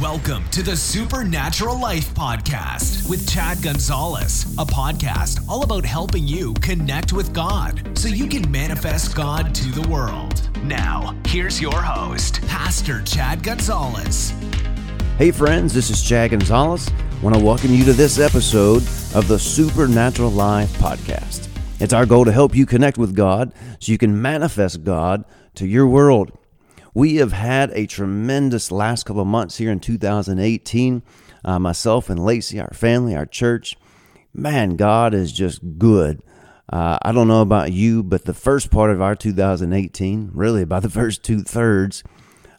Welcome to the Supernatural Life Podcast with Chad Gonzales, a podcast all about helping you connect with God so you can manifest God to the world. Now, here's your host, Pastor Chad Gonzales. Hey, friends, this is Chad Gonzales. I want to welcome you to this episode of the Supernatural Life Podcast. It's our goal to help you connect with God so you can manifest God to your world. We have had a tremendous last couple months here in 2018. Uh, myself and Lacey, our family, our church. Man, God is just good. Uh, I don't know about you, but the first part of our 2018, really about the first two thirds,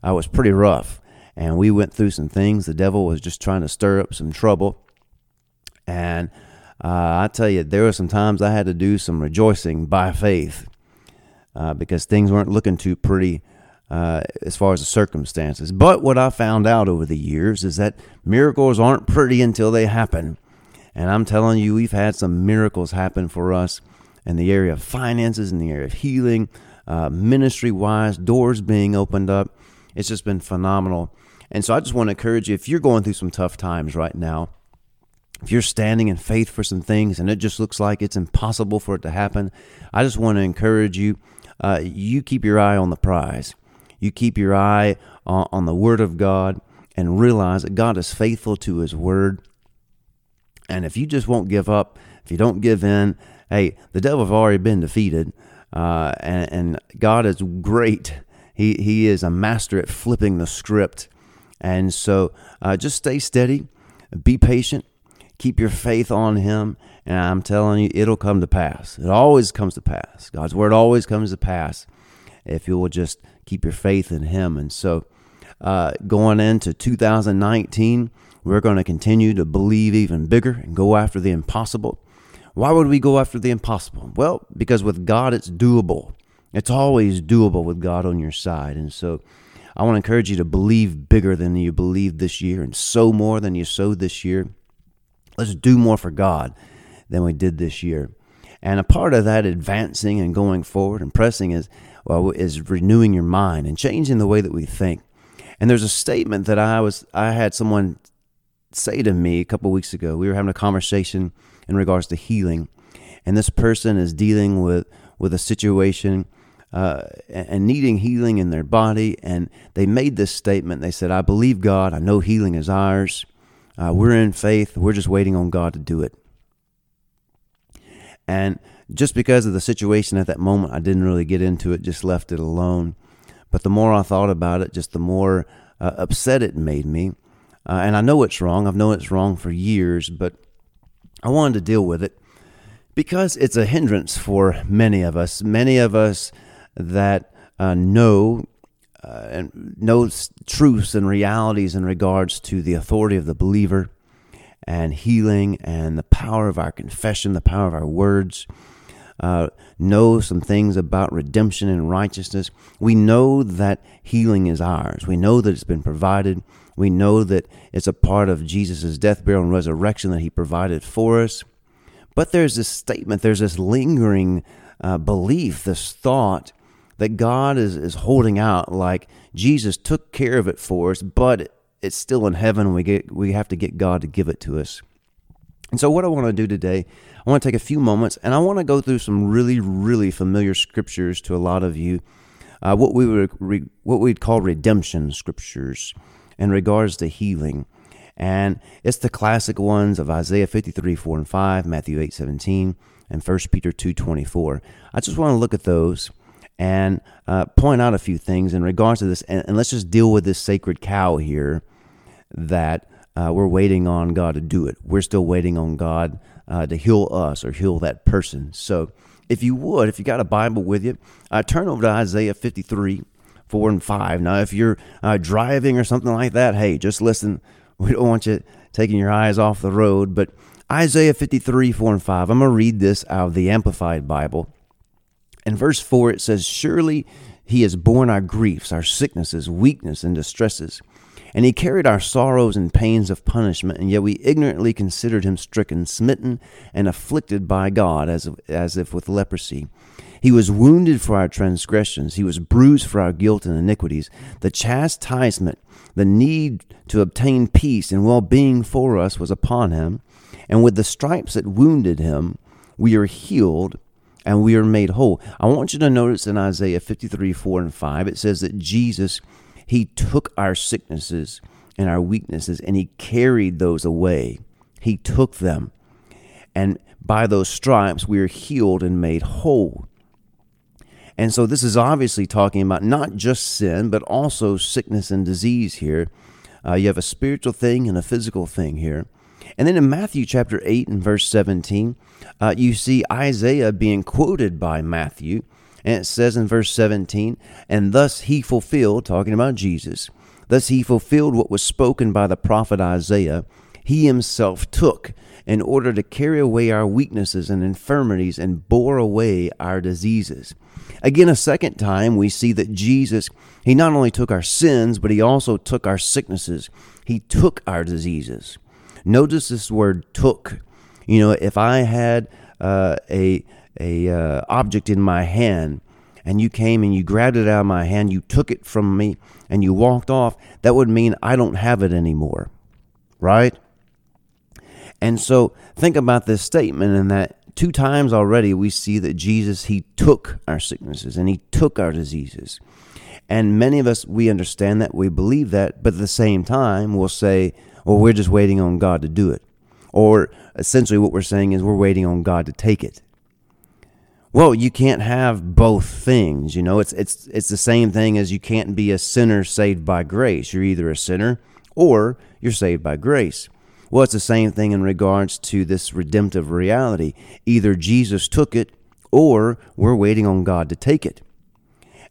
uh, was pretty rough. And we went through some things. The devil was just trying to stir up some trouble. And uh, I tell you, there were some times I had to do some rejoicing by faith uh, because things weren't looking too pretty uh, as far as the circumstances. But what I found out over the years is that miracles aren't pretty until they happen. And I'm telling you, we've had some miracles happen for us in the area of finances, in the area of healing, uh, ministry wise, doors being opened up. It's just been phenomenal. And so I just want to encourage you if you're going through some tough times right now, if you're standing in faith for some things and it just looks like it's impossible for it to happen, I just want to encourage you. Uh, you keep your eye on the prize you keep your eye on, on the Word of God and realize that God is faithful to His Word. And if you just won't give up, if you don't give in, hey, the devil's already been defeated, uh, and, and God is great. He he is a master at flipping the script, and so uh, just stay steady, be patient, keep your faith on Him, and I'm telling you, it'll come to pass. It always comes to pass. God's word always comes to pass if you will just keep your faith in Him. And so, uh, going into 2019, we're going to continue to believe even bigger and go after the impossible. Why would we go after the impossible? Well, because with God, it's doable. It's always doable with God on your side. And so, I want to encourage you to believe bigger than you believed this year and sow more than you sowed this year. Let's do more for God than we did this year. And a part of that advancing and going forward and pressing is well, is renewing your mind and changing the way that we think. And there's a statement that I was I had someone say to me a couple weeks ago. We were having a conversation in regards to healing, and this person is dealing with with a situation uh, and needing healing in their body. And they made this statement. They said, "I believe God. I know healing is ours. Uh, we're in faith. We're just waiting on God to do it." And just because of the situation at that moment, I didn't really get into it, just left it alone. But the more I thought about it, just the more uh, upset it made me. Uh, and I know it's wrong. I've known it's wrong for years, but I wanted to deal with it because it's a hindrance for many of us. Many of us that uh, know uh, and know truths and realities in regards to the authority of the believer and healing and the power of our confession, the power of our words uh, know some things about redemption and righteousness. We know that healing is ours. We know that it's been provided. We know that it's a part of Jesus' death, burial, and resurrection that he provided for us. But there's this statement, there's this lingering uh, belief, this thought that God is, is holding out like Jesus took care of it for us, but it's still in heaven. We, get, we have to get God to give it to us. And so, what I want to do today, I want to take a few moments and I want to go through some really, really familiar scriptures to a lot of you, uh, what we would re, what we'd call redemption scriptures in regards to healing. And it's the classic ones of Isaiah 53, 4 and 5, Matthew 8, 17, and 1 Peter 2, 24. I just want to look at those and uh, point out a few things in regards to this. And, and let's just deal with this sacred cow here that uh, we're waiting on God to do it. We're still waiting on God uh, to heal us or heal that person. So, if you would, if you got a Bible with you, uh, turn over to Isaiah 53, 4 and 5. Now, if you're uh, driving or something like that, hey, just listen. We don't want you taking your eyes off the road. But Isaiah 53, 4 and 5, I'm going to read this out of the Amplified Bible. In verse 4, it says, Surely he has borne our griefs, our sicknesses, weakness, and distresses and he carried our sorrows and pains of punishment, and yet we ignorantly considered him stricken, smitten, and afflicted by God, as, as if with leprosy. He was wounded for our transgressions, he was bruised for our guilt and iniquities. The chastisement The need to obtain peace and well being for us was upon him, and with the stripes that wounded him, we are healed and we are made whole. I want you to notice in Isaiah 53 4 and 5, it says that Jesus, He took our sicknesses and our weaknesses and He carried those away. He took them. And by those stripes, we are healed and made whole. And so this is obviously talking about not just sin, but also sickness and disease here. Uh, you have a spiritual thing and a physical thing here. And then in Matthew chapter 8 and verse 17, uh, you see Isaiah being quoted by Matthew. And it says in verse 17, And thus he fulfilled, talking about Jesus, thus he fulfilled what was spoken by the prophet Isaiah. He himself took in order to carry away our weaknesses and infirmities and bore away our diseases. Again, a second time, we see that Jesus, he not only took our sins, but he also took our sicknesses. He took our diseases. Notice this word took. You know, if I had uh, a a uh, object in my hand and you came and you grabbed it out of my hand, you took it from me and you walked off, that would mean I don't have it anymore. Right? And so think about this statement and that two times already we see that Jesus he took our sicknesses and he took our diseases. And many of us we understand that, we believe that, but at the same time we'll say, well, we're just waiting on God to do it. Or essentially, what we're saying is we're waiting on God to take it. Well, you can't have both things. You know, it's it's it's the same thing as you can't be a sinner saved by grace. You're either a sinner or you're saved by grace. Well, it's the same thing in regards to this redemptive reality. Either Jesus took it or we're waiting on God to take it.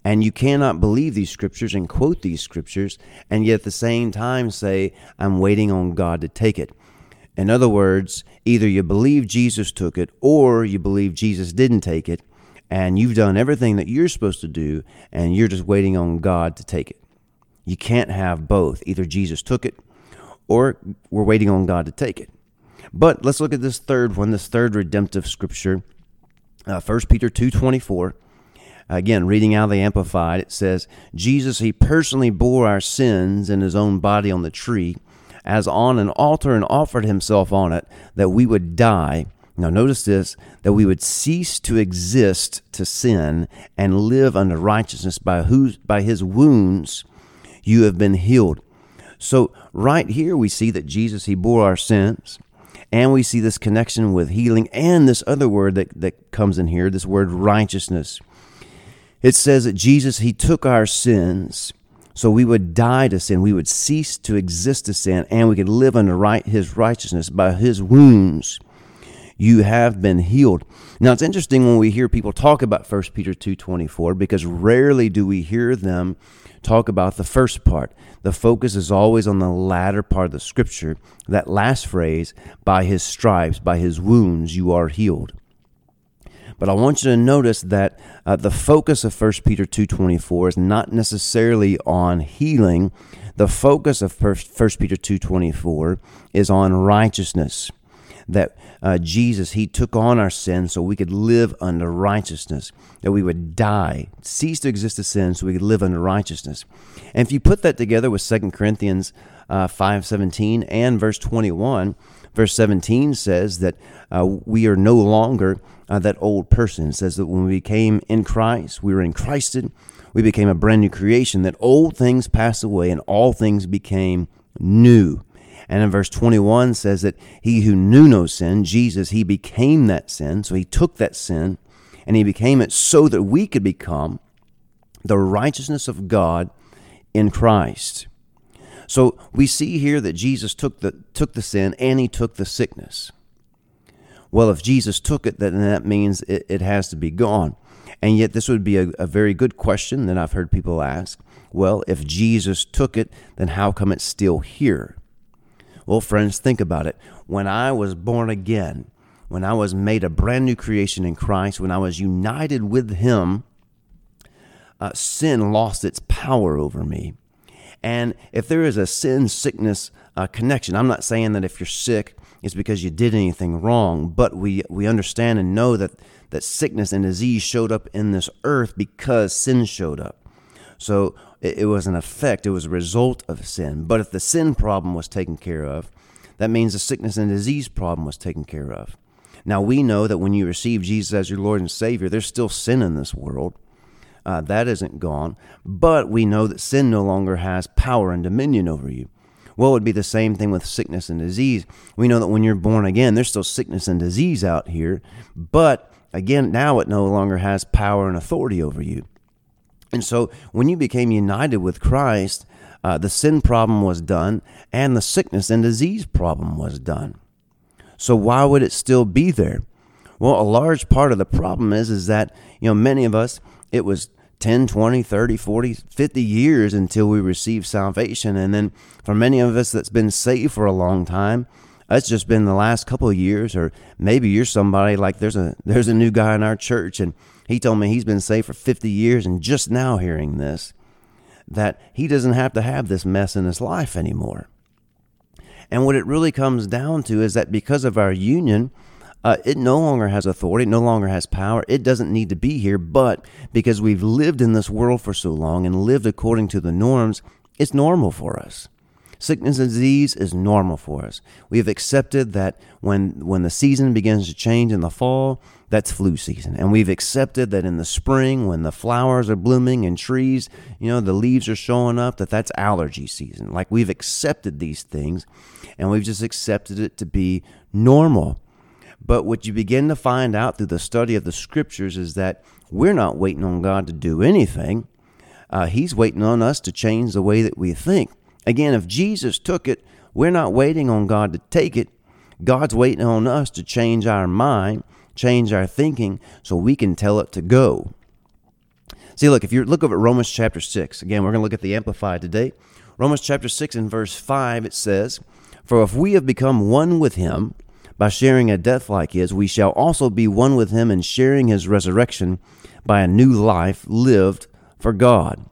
And you cannot believe these scriptures and quote these scriptures and yet at the same time say, I'm waiting on God to take it. In other words, either you believe Jesus took it or you believe Jesus didn't take it, and you've done everything that you're supposed to do, and you're just waiting on God to take it. You can't have both. Either Jesus took it or we're waiting on God to take it. But let's look at this third one, this third redemptive scripture, uh, 1 Peter 2.24. Again, reading out the Amplified, it says, Jesus, he personally bore our sins in his own body on the tree, as on an altar, and offered himself on it, that we would die. Now, notice this that we would cease to exist to sin and live unto righteousness, by, whose, by his wounds you have been healed. So, right here, we see that Jesus, he bore our sins. And we see this connection with healing and this other word that, that comes in here, this word righteousness. It says that Jesus, He took our sins so we would die to sin. We would cease to exist to sin and we could live under right, His righteousness. By His wounds, you have been healed. Now, it's interesting when we hear people talk about 1 Peter 2.24 because rarely do we hear them talk about the first part. The focus is always on the latter part of the scripture, that last phrase, by his stripes, by his wounds, you are healed. But I want you to notice that uh, the focus of 1 Peter 2.24 is not necessarily on healing. The focus of 1 Peter 2.24 is on righteousness. That uh, Jesus, He took on our sin so we could live under righteousness, that we would die, cease to exist as sin so we could live under righteousness. And if you put that together with 2 Corinthians uh, 5.17 and verse 21, verse 17 says that uh, we are no longer uh, that old person. It says that when we became in Christ, we were in Christed, we became a brand new creation, that old things passed away and all things became new. And in verse 21 says that he who knew no sin, Jesus, he became that sin. So he took that sin and he became it so that we could become the righteousness of God in Christ. So we see here that Jesus took the took the sin and he took the sickness. Well, if Jesus took it, then that means it, it has to be gone. And yet, this would be a, a very good question that I've heard people ask. Well, if Jesus took it, then how come it's still here? Well, friends, think about it. When I was born again, when I was made a brand new creation in Christ, when I was united with Him, uh, sin lost its power over me. And if there is a sin sickness uh, connection, I'm not saying that if you're sick, it's because you did anything wrong. But we, we understand and know that, that sickness and disease showed up in this earth because sin showed up. So it, it was an effect, it was a result of sin. But if the sin problem was taken care of, that means the sickness and disease problem was taken care of. Now, we know that when you receive Jesus as your Lord and Savior, there's still sin in this world. Uh, that isn't gone. But we know that sin no longer has power and dominion over you. Well, it would be the same thing with sickness and disease. We know that when you're born again, there's still sickness and disease out here. But again, now it no longer has power and authority over you. And so when you became united with Christ, uh, the sin problem was done and the sickness and disease problem was done. So why would it still be there? Well, a large part of the problem is is that, you know, many of us it was 10, 20, 30, 40, 50 years until we received salvation and then for many of us that's been saved for a long time, it's just been the last couple of years or maybe you're somebody like there's a there's a new guy in our church and he told me he's been saved for 50 years and just now hearing this that he doesn't have to have this mess in his life anymore. And what it really comes down to is that because of our union, uh, it no longer has authority, it no longer has power. It doesn't need to be here, but because we've lived in this world for so long and lived according to the norms, it's normal for us. Sickness and disease is normal for us. We have accepted that when when the season begins to change in the fall, that's flu season. And we've accepted that in the spring when the flowers are blooming and trees, you know, the leaves are showing up, that that's allergy season. Like we've accepted these things and we've just accepted it to be normal. But what you begin to find out through the study of the scriptures is that we're not waiting on God to do anything. Uh, he's waiting on us to change the way that we think. Again, if Jesus took it, we're not waiting on God to take it. God's waiting on us to change our mind, change our thinking, so we can tell it to go. See, look, if you look over at Romans chapter 6, again, we're going to look at the Amplified today. Romans chapter 6 and verse 5, it says, For if we have become one with him by sharing a death like his, we shall also be one with him in sharing his resurrection by a new life lived for God.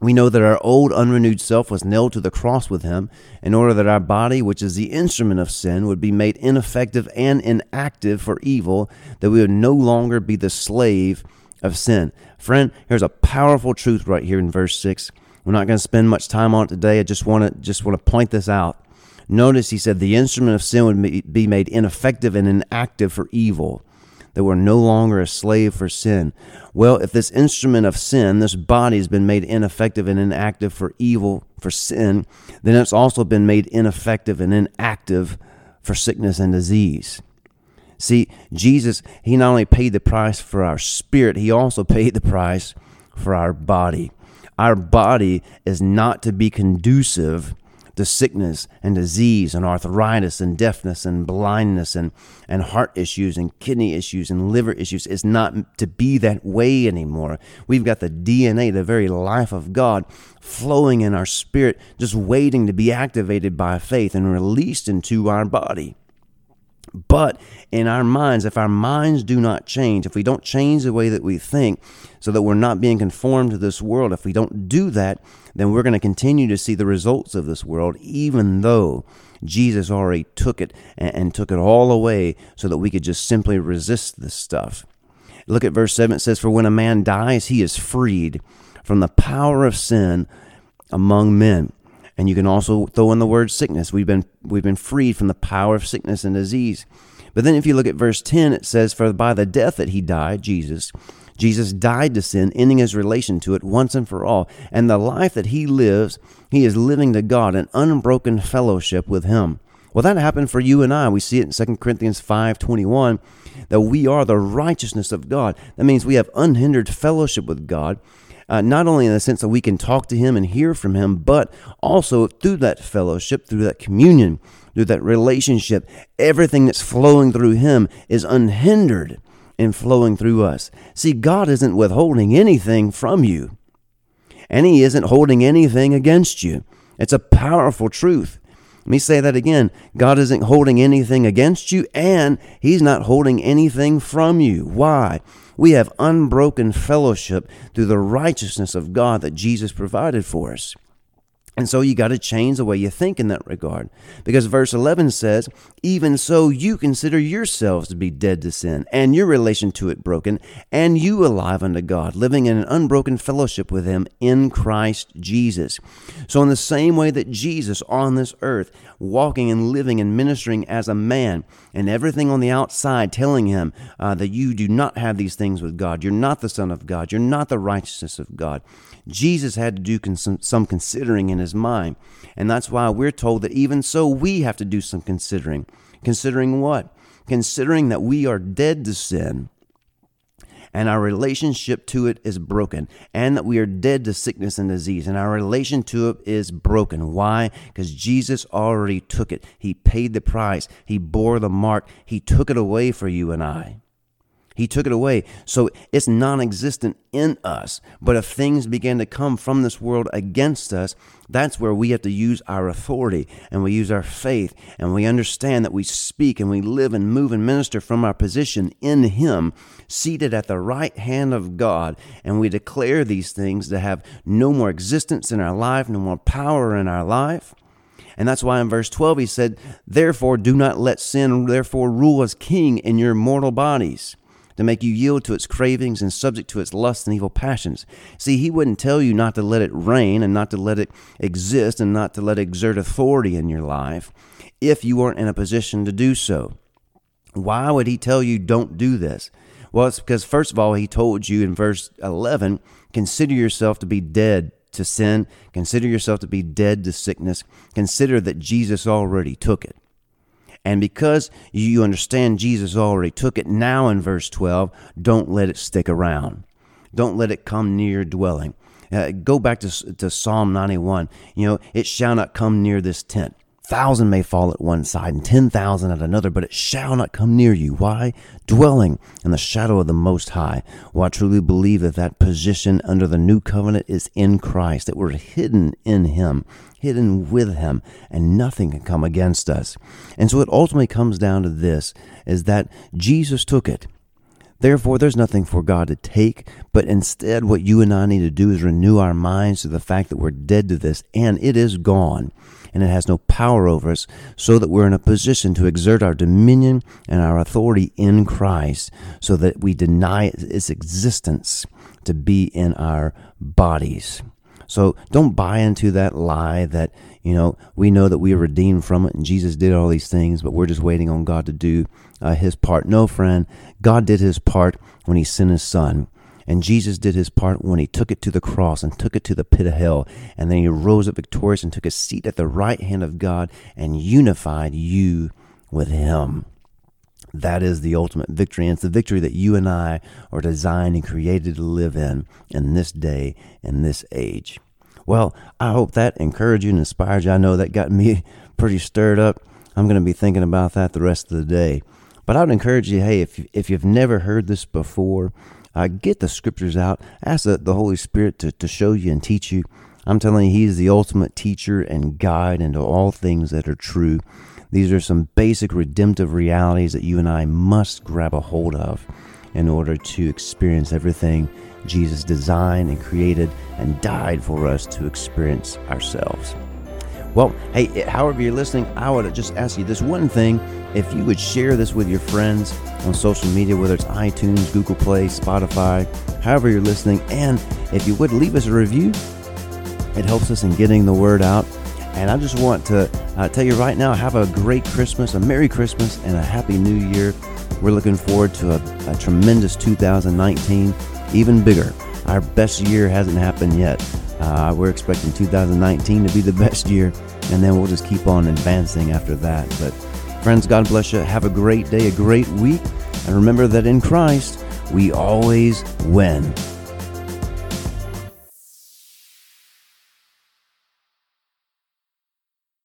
We know that our old unrenewed self was nailed to the cross with him in order that our body, which is the instrument of sin, would be made ineffective and inactive for evil, that we would no longer be the slave of sin. Friend, here's a powerful truth right here in verse 6. We're not going to spend much time on it today. I just want to just want to point this out. Notice he said the instrument of sin would be made ineffective and inactive for evil that we're no longer a slave for sin. Well, if this instrument of sin, this body, has been made ineffective and inactive for evil, for sin, then it's also been made ineffective and inactive for sickness and disease. See, Jesus, He not only paid the price for our spirit, He also paid the price for our body. Our body is not to be conducive to sickness and disease and arthritis and deafness and blindness and, and heart issues and kidney issues and liver issues. It's not to be that way anymore. We've got the DNA, the very life of God, flowing in our spirit, just waiting to be activated by faith and released into our body. But in our minds, if our minds do not change, if we don't change the way that we think, so that we're not being conformed to this world, if we don't do that, then we're going to continue to see the results of this world, even though Jesus already took it and, took it all away so that we could just simply resist this stuff. Look at verse 7. It says, For when a man dies, he is freed from the power of sin among men. And you can also throw in the word sickness. We've been we've been freed from the power of sickness and disease. But then if you look at verse 10, it says, For by the death that he died, Jesus, Jesus died to sin, ending his relation to it once and for all. And the life that he lives, he is living to God, an unbroken fellowship with him. Well, that happened for you and I. We see it in 2 Corinthians 5:21 that we are the righteousness of God. That means we have unhindered fellowship with God uh, not only in the sense that we can talk to Him and hear from Him, but also through that fellowship, through that communion, through that relationship. Everything that's flowing through Him is unhindered in flowing through us. See, God isn't withholding anything from you, and He isn't holding anything against you. It's a powerful truth. Let me say that again. God isn't holding anything against you, and He's not holding anything from you. Why? We have unbroken fellowship through the righteousness of God that Jesus provided for us. And so you got to change the way you think in that regard. Because verse 11 says, Even so, you consider yourselves to be dead to sin, and your relation to it broken, and you alive unto God, living in an unbroken fellowship with Him in Christ Jesus. So, in the same way that Jesus on this earth, walking and living and ministering as a man, and everything on the outside telling him uh, that you do not have these things with God, you're not the Son of God, you're not the righteousness of God. Jesus had to do some considering in mind. And that's why we're told that even so, we have to do some considering. Considering what? Considering that we are dead to sin and our relationship to it is broken, and that we are dead to sickness and disease, and our relation to it is broken. Why? Because Jesus already took it. He paid the price, He bore the mark, He took it away for you and I. He took it away. So it's non existent in us. But if things begin to come from this world against us, that's where we have to use our authority and we use our faith and we understand that we speak and we live and move and minister from our position in Him, seated at the right hand of God. And we declare these things to have no more existence in our life, no more power in our life. And that's why in verse 12 he said, Therefore do not let sin therefore rule as king in your mortal bodies to make you yield to its cravings and subject to its lusts and evil passions. See, he wouldn't tell you not to let it reign and not to let it exist and not to let it exert authority in your life if you weren't in a position to do so. Why would he tell you don't do this? Well, it's because, first of all, he told you in verse 11 consider yourself to be dead to sin, consider yourself to be dead to sickness, consider that Jesus already took it. And because you understand Jesus already took it, now in verse 12, don't let it stick around. Don't let it come near your dwelling. Uh, go back to, to Psalm 91. You know, it shall not come near this tent. Thousand may fall at one side and ten thousand at another, but it shall not come near you. Why? Dwelling in the shadow of the Most High. Well, I truly believe that that position under the new covenant is in Christ, that we're hidden in Him, hidden with Him, and nothing can come against us. And so it ultimately comes down to this, is that Jesus took it. Therefore, there's nothing for God to take, but instead, what you and I need to do is renew our minds to the fact that we're dead to this, and it is gone and it has no power over us, so that we're in a position to exert our dominion and our authority in Christ, so that we deny its existence to be in our bodies. So don't buy into that lie that, you know, we know that we are redeemed from it and Jesus did all these things, but we're just waiting on God to do uh, his part. No, friend, God did his part when he sent his son. And Jesus did his part when he took it to the cross and took it to the pit of hell. And then he rose up victorious and took a seat at the right hand of God and unified you with him. That is the ultimate victory. And it's the victory that you and I are designed and created to live in in this day and this age. Well, I hope that encouraged you and inspired you. I know that got me pretty stirred up. I'm going to be thinking about that the rest of the day. But I would encourage you, hey, if if you've never heard this before, uh, get the scriptures out. Ask the, the Holy Spirit to, to show you and teach you. I'm telling you, He's the ultimate teacher and guide into all things that are true. These are some basic redemptive realities that you and I must grab a hold of in order to experience everything Jesus designed and created and died for us to experience ourselves. Well, hey, however you're listening, I would just ask you this one thing. If you would share this with your friends on social media, whether it's iTunes, Google Play, Spotify, however you're listening, and if you would leave us a review, it helps us in getting the word out. And I just want to uh, tell you right now have a great Christmas, a Merry Christmas, and a Happy New Year. We're looking forward to a, a tremendous 2019, even bigger. Our best year hasn't happened yet. Uh, we're expecting 2019 to be the best year, and then we'll just keep on advancing after that. But, friends, God bless you. Have a great day, a great week, and remember that in Christ, we always win.